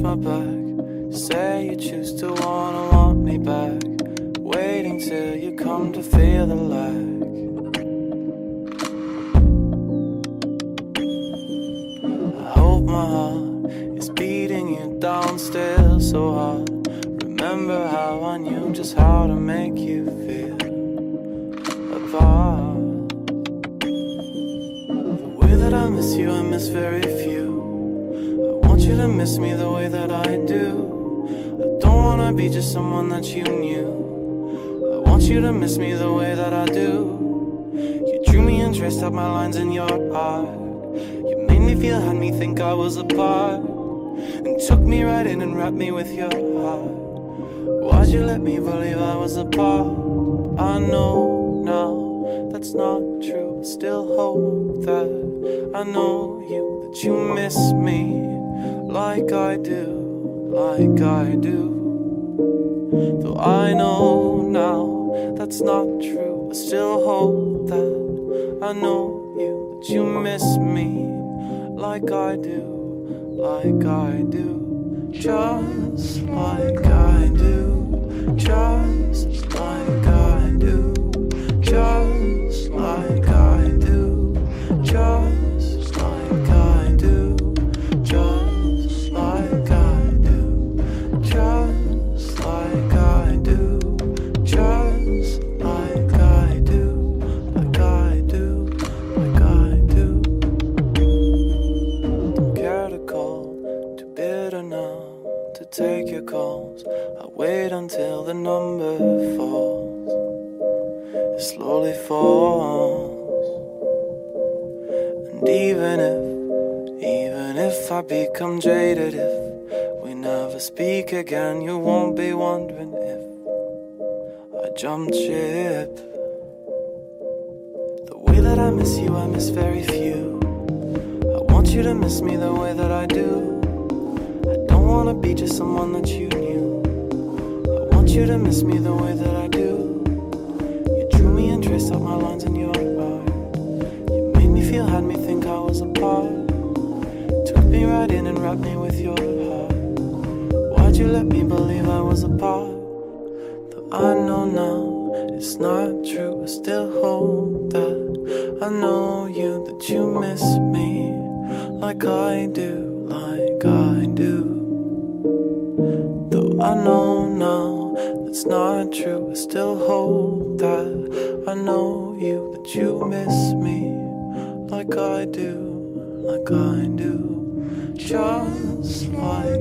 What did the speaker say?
my back. Say you choose to wanna want me back. Waiting till you come to feel the hope my heart is beating you down still so hard. Remember how I knew just how to make you feel apart. The way that I miss you, I miss very few. Want you to miss me the way that I do. I don't wanna be just someone that you knew. I want you to miss me the way that I do. You drew me and traced out my lines in your art. You made me feel, had me think I was a part. And took me right in and wrapped me with your heart. Why'd you let me believe I was a part? I know now that's not true. Still hope that I know you, that you miss me like I do, like I do. Though I know now that's not true, I still hope that I know you, that you miss me like I do, like I do, just like I do, calls. I wait until the number falls, it slowly falls. And even if, even if I become jaded, if we never speak again, you won't be wondering if I jumped ship. The way that I miss you, I miss very few. I want you to miss me the way that I do. Wanna be just someone that you knew. I want you to miss me the way that I do. You drew me and traced out my lines in your art. You made me feel, had me think I was a part. Took me right in and wrapped me with your heart. Why'd you let me believe I was a part? Though I know now it's not true, I still hope that I know you, that you miss me like I do, like I do. Know now that's not true, I still hope that. I know you, that you miss me like I do, like I do, just like